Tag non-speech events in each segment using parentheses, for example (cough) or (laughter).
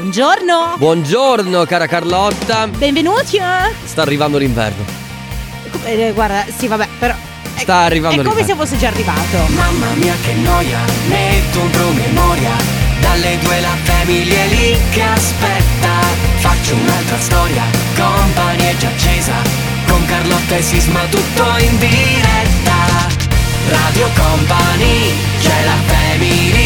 Buongiorno. Buongiorno cara Carlotta. Benvenuti. Sta arrivando l'inverno. Eh, guarda, sì, vabbè, però. è- Sta arrivando È come se fosse già arrivato. Mamma mia che noia, metto un promemoria Dalle due la famiglia è lì che aspetta Faccio un'altra storia, company è già accesa Con Carlotta e Sisma tutto in diretta Radio Company, c'è la family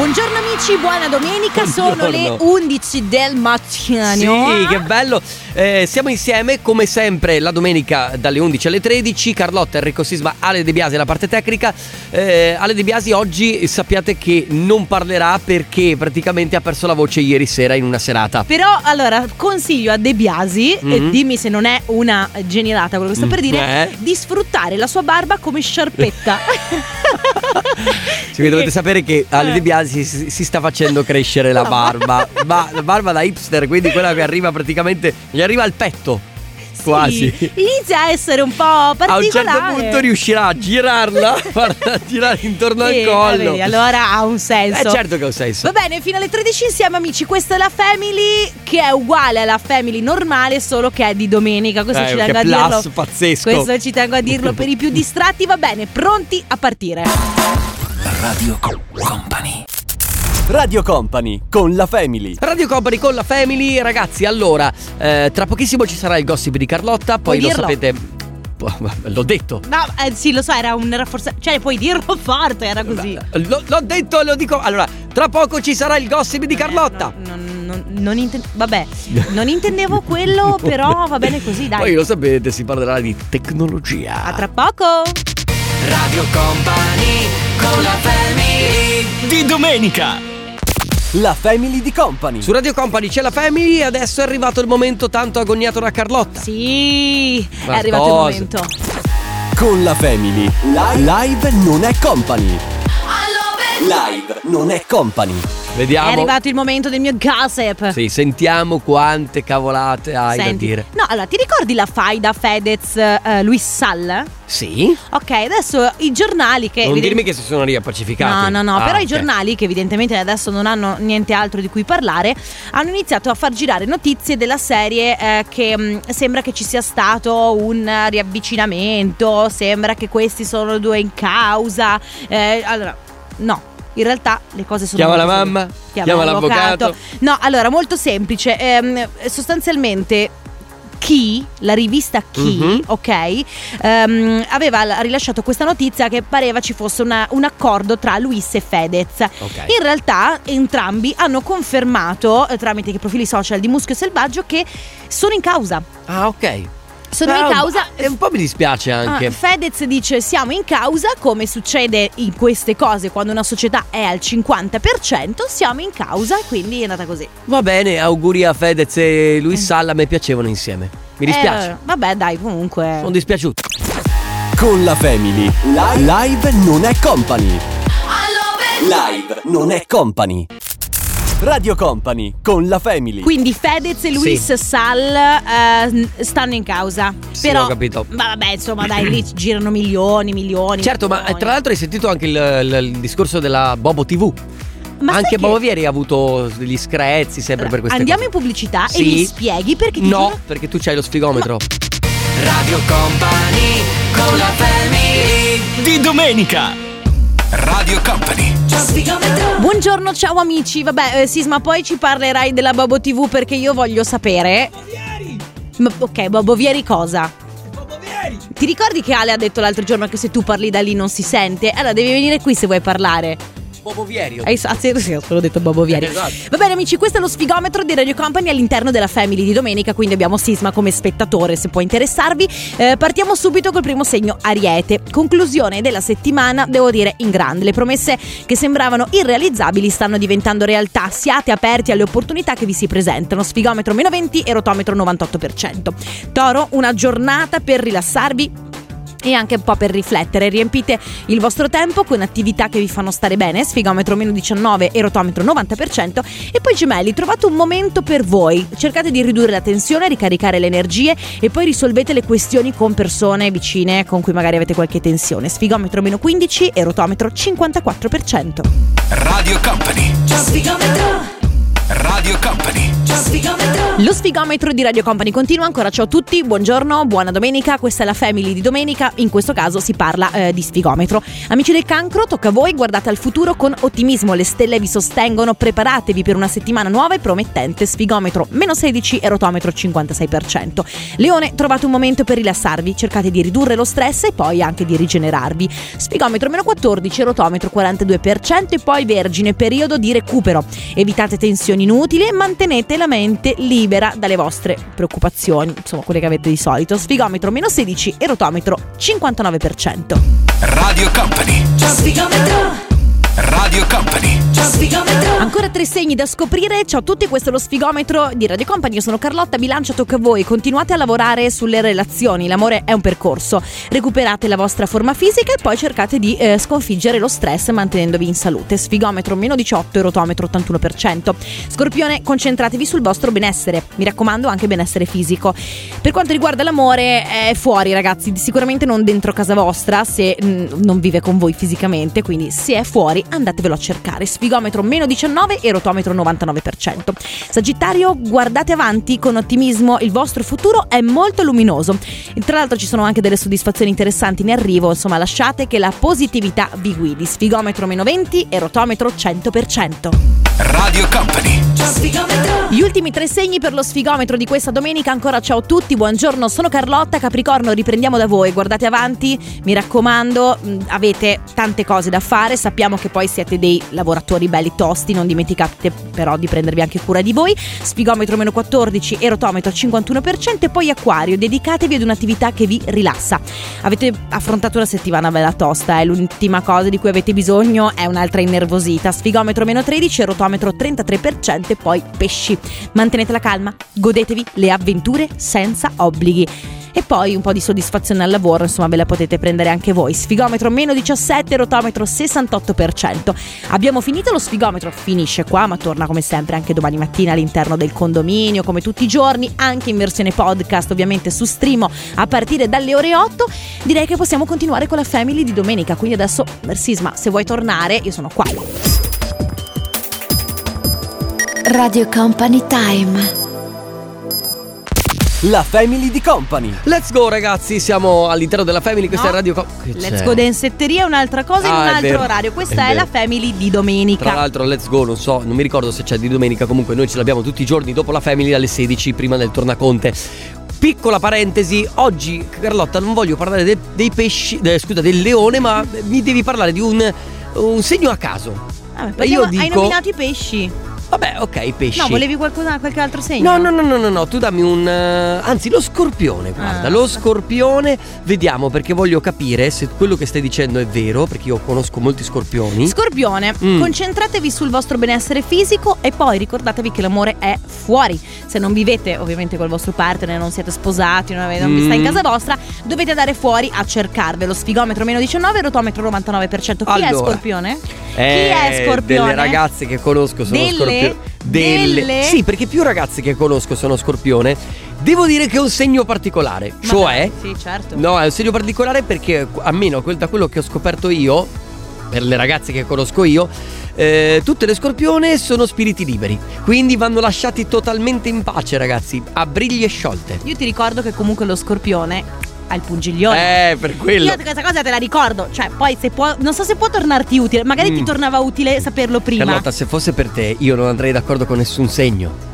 Buongiorno amici, buona domenica. Sono le Buongiorno. 11 del mattino. Sì, che bello. Eh, siamo insieme come sempre la domenica dalle 11 alle 13. Carlotta, Enrico Sisma, Ale De Biasi la parte tecnica. Eh, Ale De Biasi oggi sappiate che non parlerà perché praticamente ha perso la voce ieri sera in una serata. Però allora consiglio a De Biasi, e Mhm. dimmi se non è una genialata quello che sto per Mm, dire, eh. di sfruttare la sua barba come sciarpetta. (laughs) (laughs) Sì, dovete sapere che Ale Eh. De Biasi si, si sta facendo crescere la barba. (laughs) Ma la barba da hipster, quindi quella che arriva praticamente. gli arriva al petto. Quasi. Sì, inizia a essere un po' A un particolare. certo punto riuscirà a girarla, (laughs) farla girare intorno Sì, al collo. vedi, allora ha un senso. Eh certo che ho senso. Va bene, fino alle 13 insieme amici, questa è la Family che è uguale alla Family normale, solo che è di domenica, questo Eh, ci tengo a plus dirlo. pazzesco. Questo ci tengo a dirlo per i più distratti, va bene, pronti a partire. Radio Co- Company Radio Company con la Family. Radio Company con la Family, ragazzi. Allora, eh, tra pochissimo ci sarà il gossip di Carlotta. Poi Puoi lo dirlo? sapete. L'ho detto. No, eh, sì, lo so, era un rafforzamento, cioè puoi dirlo forte, era così. L- l'ho detto, lo dico. Allora, tra poco ci sarà il gossip di Carlotta. No, non, non, non inten- vabbè, non intendevo quello, (laughs) però va bene così, dai. Poi lo sapete, si parlerà di tecnologia. A tra poco. Radio Company, con la family Di domenica. La Family di Company. Su Radio Company c'è la Family e adesso è arrivato il momento tanto agognato da Carlotta. Sì, Ma è arrivato cosa? il momento. Con la Family. Live non è company. Live non è company. Vediamo. È arrivato il momento del mio gossip. Sì, sentiamo quante cavolate hai da Senti. dire. No, allora, ti ricordi la faida Fedez eh, Luis Sall? Sì? Ok, adesso i giornali che non evident- dirmi che si sono riappacificati. No, no, no, Ah, però i ok. giornali che evidentemente adesso non hanno niente altro di cui parlare hanno iniziato a far girare notizie della serie eh, che mh, sembra che ci sia stato un riavvicinamento, sembra che questi sono due in causa. eh, allora, no. In realtà le cose sono Chiama la mamma? semplici. Chiama l'avvocato? No, allora, molto semplice. Ehm, sostanzialmente Chi, la rivista Chi, Mhm. ok, ehm, aveva rilasciato questa notizia che pareva ci fosse una- un accordo tra Luis e Fedez. Ok. In realtà entrambi hanno confermato eh, tramite i profili social di Muschio Selvaggio che sono in causa. Ah, ok. Sono Però, in causa. E un po' mi dispiace anche. Ah, Fedez dice siamo in causa, come succede in queste cose quando una società è al 50%, siamo in causa e quindi è andata così. Va bene, auguri a Fedez e Luis Salla, a me piacevano insieme. Mi dispiace. Eh, vabbè dai, comunque... Sono dispiaciuto. Con la Family. Live non è company. Live non è company. Radio Company con la Family. Quindi Fedez e Luis Sì. Sal eh, stanno in causa. Sì, Però, ho capito. Ma vabbè, insomma, dai, lì girano milioni, milioni. Certo, ma eh, milioni. tra l'altro hai sentito anche il, il- il discorso della Bobo TV. Ma sai anche che- Bobo Vieri ha avuto degli screzi sempre per queste Andiamo cose. in pubblicità e Sì. mi spieghi perché ti No, giuro- perché tu c'hai lo sfigometro. Radio Company con la family Di domenica. Radio Company Buongiorno, ciao amici. Vabbè, eh, Sisma, poi ci parlerai della Bobo TV perché io voglio sapere. Ma, ok, Bobo Vieri cosa? Ti ricordi che Ale ha detto l'altro giorno che se tu parli da lì non si sente? Allora devi venire qui se vuoi parlare. Bobo Vieri. Hai ah, sì, sì, ho detto Bobo Vieri. Esatto. Va bene amici, questo è lo sfigometro di Radio Company all'interno della Family di domenica, quindi abbiamo Sisma come spettatore se può interessarvi. Eh, partiamo subito col primo segno Ariete. Conclusione della settimana, devo dire, in grande. Le promesse che sembravano irrealizzabili stanno diventando realtà. Siate aperti alle opportunità che vi si presentano. Sfigometro meno 20 e rotometro 98%. Toro, una giornata per rilassarvi e anche un po' per riflettere. Riempite il vostro tempo con attività che vi fanno stare bene, sfigometro meno 19 e rotometro 90% e poi gemelli, trovate un momento per voi, cercate di ridurre la tensione, ricaricare le energie e poi risolvete le questioni con persone vicine con cui magari avete qualche tensione. Sfigometro meno 15 e rotometro 54%. Radio Company. Radio Company. Lo sfigometro di Radio Company continua ancora. Ciao a tutti, buongiorno, buona domenica. Questa è la Family di domenica. In questo caso si parla eh, di sfigometro. Amici del cancro, tocca a voi. Guardate al futuro con ottimismo. Le stelle vi sostengono. Preparatevi per una settimana nuova e promettente. Sfigometro meno 16 e rotometro 56%. Leone, trovate un momento per rilassarvi. Cercate di ridurre lo stress e poi anche di rigenerarvi. Sfigometro meno 14 e rotometro 42%. E poi Vergine, periodo di recupero. Evitate tensioni inutili e mantenete la mente libera dalle vostre preoccupazioni, insomma quelle che avete di solito. Sfigometro meno 16 e rotometro 59%. Radio Company. Tre segni da scoprire. Ciao a tutti, questo è lo sfigometro di Radio Company. Io sono Carlotta, bilancia tocca a voi. Continuate a lavorare sulle relazioni. L'amore è un percorso. Recuperate la vostra forma fisica e poi cercate di eh, sconfiggere lo stress mantenendovi in salute. Sfigometro meno 18 e rotometro 81%. Scorpione, concentratevi sul vostro benessere. Mi raccomando, anche benessere fisico. Per quanto riguarda l'amore, è fuori, ragazzi. Sicuramente non dentro casa vostra se mh, non vive con voi fisicamente. Quindi, se è fuori, andatevelo a cercare. Sfigometro meno 19 e rotometro 99%. Sagittario, guardate avanti con ottimismo, il vostro futuro è molto luminoso. E tra l'altro ci sono anche delle soddisfazioni interessanti in arrivo, insomma lasciate che la positività vi guidi. Sfigometro meno 20 e rotometro 100%. Radio Company. Gli ultimi tre segni per lo sfigometro di questa domenica. Ancora ciao a tutti, buongiorno, sono Carlotta, Capricorno, riprendiamo da voi. Guardate avanti, mi raccomando, mh, avete tante cose da fare. Sappiamo che poi siete dei lavoratori belli tosti, non dimenticate però di prendervi anche cura di voi. Sfigometro meno 14 e rotometro 51% e poi Acquario, dedicatevi ad un'attività che vi rilassa. Avete affrontato una settimana bella tosta, è l'ultima cosa di cui avete bisogno è un'altra innervosita. Sfigometro meno 13 e rotometro 33% e poi pesci. Mantenete la calma, godetevi le avventure senza obblighi. E poi un po' di soddisfazione al lavoro, insomma, ve la potete prendere anche voi. Sfigometro meno 17, rotometro 68%. Abbiamo finito lo sfigometro, finisce qua, ma torna come sempre anche domani mattina all'interno del condominio, come tutti i giorni, anche in versione podcast, ovviamente su stream a partire dalle ore 8. Direi che possiamo continuare con la family di domenica. Quindi adesso, Sisma, se vuoi tornare, io sono qua. Radio Company Time. La Family di Company. Let's go ragazzi, siamo all'interno della Family, questa No. è Radio Co- che Let's c'è? go densetteria è un'altra cosa in Ah, un è altro orario. Questa è è, la vero. family di domenica. Tra l'altro, let's go, non so, non mi ricordo se c'è di domenica, comunque noi ce l'abbiamo tutti i giorni dopo la Family alle 16, prima del tornaconte. Piccola parentesi, oggi Carlotta non voglio parlare de- dei pesci, de- scusa, del leone, ma mi devi parlare di un, un segno a caso. Ah, Io parliamo- Hai dico- nominato i pesci. Vabbè, ok, pesci. No, volevi qualcosa, qualche altro segno? No, no, no, no, no, no, tu dammi un... eh, anzi, lo scorpione, guarda, Ah. lo scorpione, vediamo perché voglio capire se quello che stai dicendo è vero, perché io conosco molti scorpioni. Scorpione, Mm. concentratevi sul vostro benessere fisico e poi ricordatevi che l'amore è fuori. Se non vivete ovviamente col vostro partner, non siete sposati, non, avete, non vi sta in Mm. casa vostra, dovete andare fuori a cercarvelo. Sfigometro meno 19, rotometro 99%. Chi è Allora. Scorpione? Eh, Chi è Scorpione? Delle ragazze che conosco sono Delle? Scorpione. Delle? Sì, perché più ragazze che conosco sono scorpione. Devo dire che è un segno particolare. Ma cioè, Sì, certo. no, è un segno particolare perché, almeno da quello che ho scoperto io, per le ragazze che conosco io, eh, tutte le scorpione sono spiriti liberi. Quindi vanno lasciati totalmente in pace, ragazzi, a briglie sciolte. Io ti ricordo che comunque lo scorpione ha il pungiglione. Eh, per quello. Io questa cosa te la ricordo, cioè poi se può, non so se può tornarti utile, magari ti Mm. tornava utile saperlo prima. Carlotta, se fosse per te, io non andrei d'accordo con nessun segno.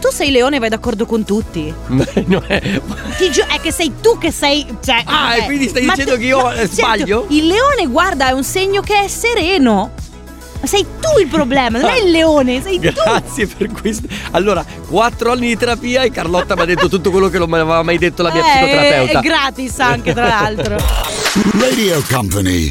Tu sei leone e vai d'accordo con tutti. (laughs) No, eh. Ti giuro, è che sei tu che sei. Cioè, Ah, e eh, quindi stai ma dicendo tu- che io, no, eh, certo, sbaglio? il leone, guarda, è un segno che è sereno. Ma sei tu il problema, non è il leone, sei tu. Grazie per questo. Allora, quattro anni di terapia e Carlotta mi ha detto tutto quello che non mi aveva mai detto la mia Eh, psicoterapeuta. È gratis anche, tra l'altro. Radio Company.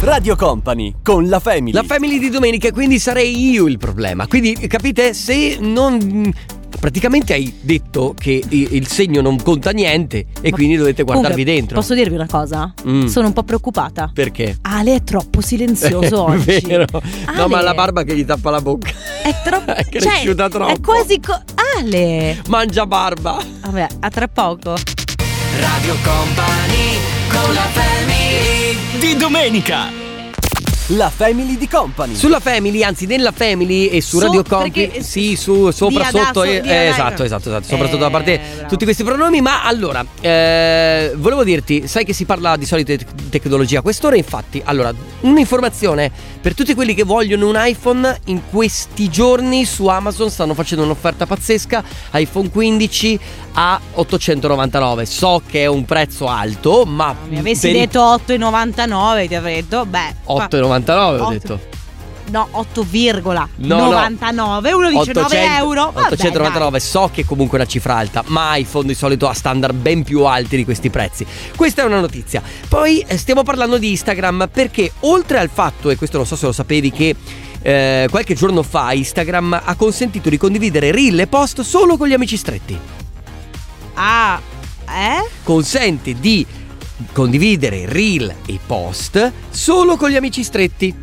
Radio Company con la Family. La family di domenica, quindi sarei io il problema. Quindi capite, se non praticamente hai detto che il segno non conta niente e quindi dovete guardarvi Comunque, dentro. Posso dirvi una cosa? Mm. Sono un po' preoccupata. Perché? Ale è troppo silenzioso (laughs) oggi. È vero. No, Ale. ma la barba che gli tappa la bocca. È troppo. (laughs) È cioè, cresciuta troppo. È quasi. co- Ale! Mangia barba. Vabbè, a tra poco. Radio Company con la family Di domenica la family di Company. Sulla family, anzi nella family e su, su Radio Company. Sì, su, sopra, via sotto. Da, so, via eh, esatto, esatto, esatto. Soprattutto eh, da parte bravo. tutti questi pronomi. Ma allora, eh, volevo dirti, sai che si parla di solito di tecnologia a quest'ora. Infatti, allora, un'informazione per tutti quelli che vogliono un iPhone. In questi giorni su Amazon stanno facendo un'offerta pazzesca. iPhone 15 a 899. So che è un prezzo alto, ma. Mi avessi per... detto 8,99 ti avrei detto, beh. 8,99. 99 ho detto. No, 8,99. No, no. Uno dice 800, 9 euro. Vabbè, 899, dai. so che è comunque una cifra alta, ma i fondi di solito a standard ben più alti di questi prezzi. Questa è una notizia. Poi eh, stiamo parlando di Instagram perché oltre al fatto, e questo non so se lo sapevi, che eh, qualche giorno fa Instagram ha consentito di condividere reel e post solo con gli amici stretti. Ah, eh? Consente di condividere reel e post solo con gli amici stretti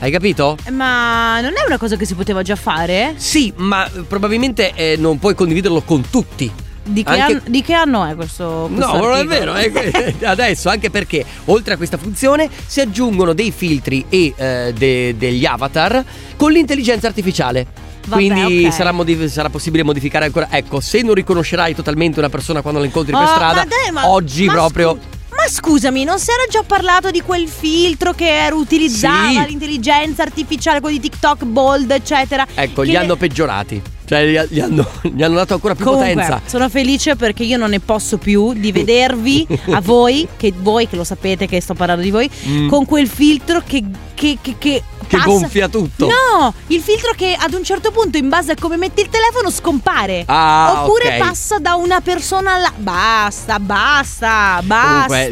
hai capito? Ma non è una cosa che si poteva già fare? Sì, ma eh, probabilmente eh, non puoi condividerlo con tutti. Di che, Anche- anno, di che anno è questo? questo No, non è vero, que- (laughs) adesso anche perché oltre a questa funzione si aggiungono dei filtri e eh, de- degli avatar con l'intelligenza artificiale. Vabbè, Quindi ok. sarà, modi- sarà possibile modificare ancora. Ecco, se non riconoscerai totalmente una persona quando la incontri per Oh, strada, ma dai, ma- oggi ma proprio. scu- scusami, non si era già parlato di quel filtro che era- utilizzava Sì. l'intelligenza artificiale, quello di TikTok, Bold, eccetera? Ecco, che li hanno peggiorati. Cioè, gli, gli hanno, (laughs) gli hanno dato ancora più Comunque, potenza. sono felice perché io non ne posso più di vedervi (laughs) a voi, che voi che lo sapete che sto parlando di voi, Mm. con quel filtro che, che, che, che Che passa- gonfia tutto. No, il filtro che ad un certo punto, in base a come metti il telefono, scompare. Ah, Oppure ok. passa da una persona alla. Basta, basta, basta. Comunque,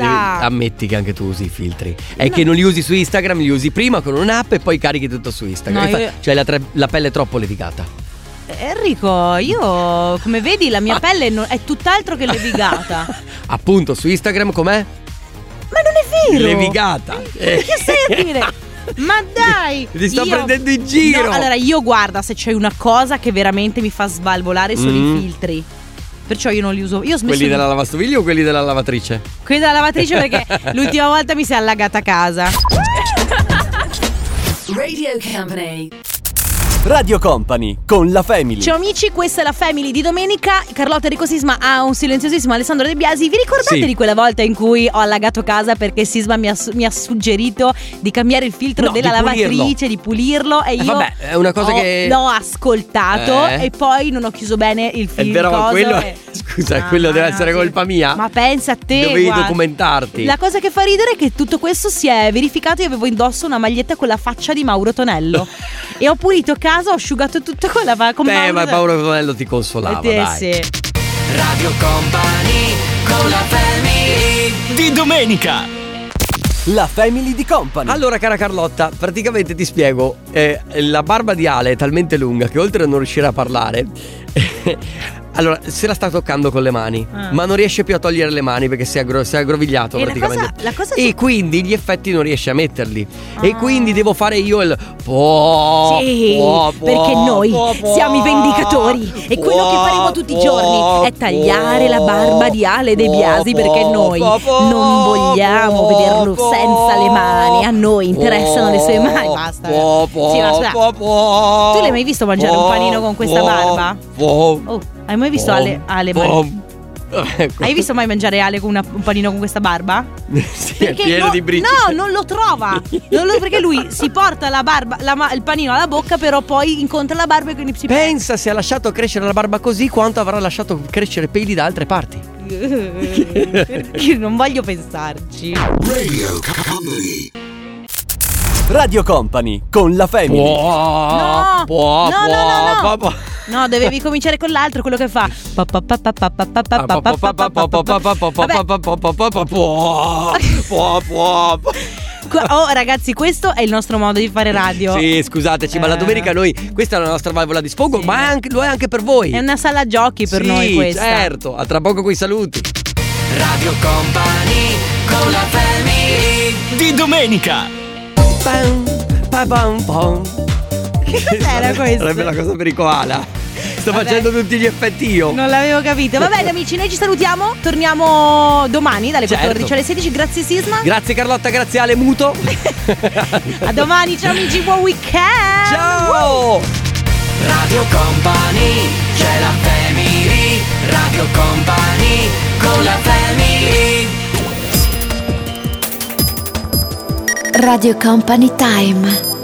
ammetti che anche tu usi i filtri. È No. che non li usi su Instagram, li usi prima con un'app e poi carichi tutto su Instagram. No, io- Cioè, la, tre- la pelle troppo levigata. Enrico, io come vedi la mia pelle non- è tutt'altro che levigata. (laughs) Appunto, su Instagram com'è? Ma non è vero. Levigata. Eh. Che (laughs) stai a dire? Ma dai! Ti sto io- prendendo in giro. No, allora io guarda se c'è una cosa che veramente mi fa svalvolare sono Mm. i filtri. Perciò io non li uso. Io ho smesso Quelli di- della lavastoviglie o quelli della lavatrice? quelli della lavatrice perché (laughs) l'ultima volta mi si è allagata a casa. Radio Company. Radio Company con la Family. Ciao amici, questa è la Family di domenica. Carlotta Enrico Sisma ha un silenziosissimo Alessandro De Biasi. Vi ricordate Sì. di quella volta in cui ho allagato casa perché Sisma mi ha, mi ha suggerito di cambiare il filtro No, della di lavatrice, di pulirlo e Eh, io vabbè, è una cosa ho- che- l'ho ascoltato Eh. e poi non ho chiuso bene il È filtro. vero, ma quello è- scusa, quello deve essere colpa mia? Ma pensa a te. Dovevi guarda. documentarti. La cosa che fa ridere è che tutto questo si è verificato. Io avevo indosso una maglietta con la faccia di Mauro Tonello (laughs) e ho pulito casa, ho asciugato tutto con la fa- con Beh, ma. Paolo Tonello ti consolava, Eh, dai. sì. Radio Company con la family Di domenica. La Family di Company. Allora, cara Carlotta, praticamente ti spiego. eh, la barba di Ale è talmente lunga che oltre a non riuscire a parlare, (laughs) allora se la sta toccando con le mani, Ah. ma non riesce più a togliere le mani perché si è, aggro- si è aggrovigliato E la praticamente. cosa- la cosa e su- quindi gli effetti non riesce a metterli. Ah. E quindi devo fare io il. po- Sì, po- po- perché noi siamo i vendicatori e quello che faremo tutti i giorni è tagliare la barba di Ale De Biasi perché noi non vogliamo vederlo senza le mani, a noi interessano le sue mani, basta. Sì, ma scusa, tu l'hai mai visto mangiare un panino con questa barba? Oh, hai mai visto Ale, Ale man- (laughs) Ecco. Hai visto mai mangiare Ale con una- un panino con questa barba? (laughs) sì, è pieno no, di briciole. no, non lo trova. Non lo- perché lui (laughs) si porta la barba, la il panino alla bocca, però poi incontra la barba e quindi si Pensa se ha lasciato crescere la barba così quanto avrà lasciato crescere peli da altre parti. Perché non voglio pensarci. Radio Company. Radio Company con la Family. No, può, no, no, no, no. No, dovevi cominciare con l'altro, quello che fa. Oh ragazzi, questo è il nostro modo di fare radio. Sì, scusateci, eh. ma la domenica noi questa è la nostra valvola di sfogo, sì. ma anche, lo è anche per voi. È una sala giochi per sì, noi questa. certo. A tra poco coi saluti. Radio Company con la family di domenica. Bam, bam, bam, bam. Che cos'era questo? Sarebbe la cosa per i koala. Sto Vabbè. facendo tutti gli effetti io. Non l'avevo capito. Va bene, amici, noi ci salutiamo. Torniamo domani dalle Certo. 14 alle 16. Grazie, Sisma. Grazie Carlotta, grazie Ale Muto. (laughs) A domani, ciao amici, buon weekend. Ciao! Radio Company c'è la family Radio Company con la family Radio Company Time.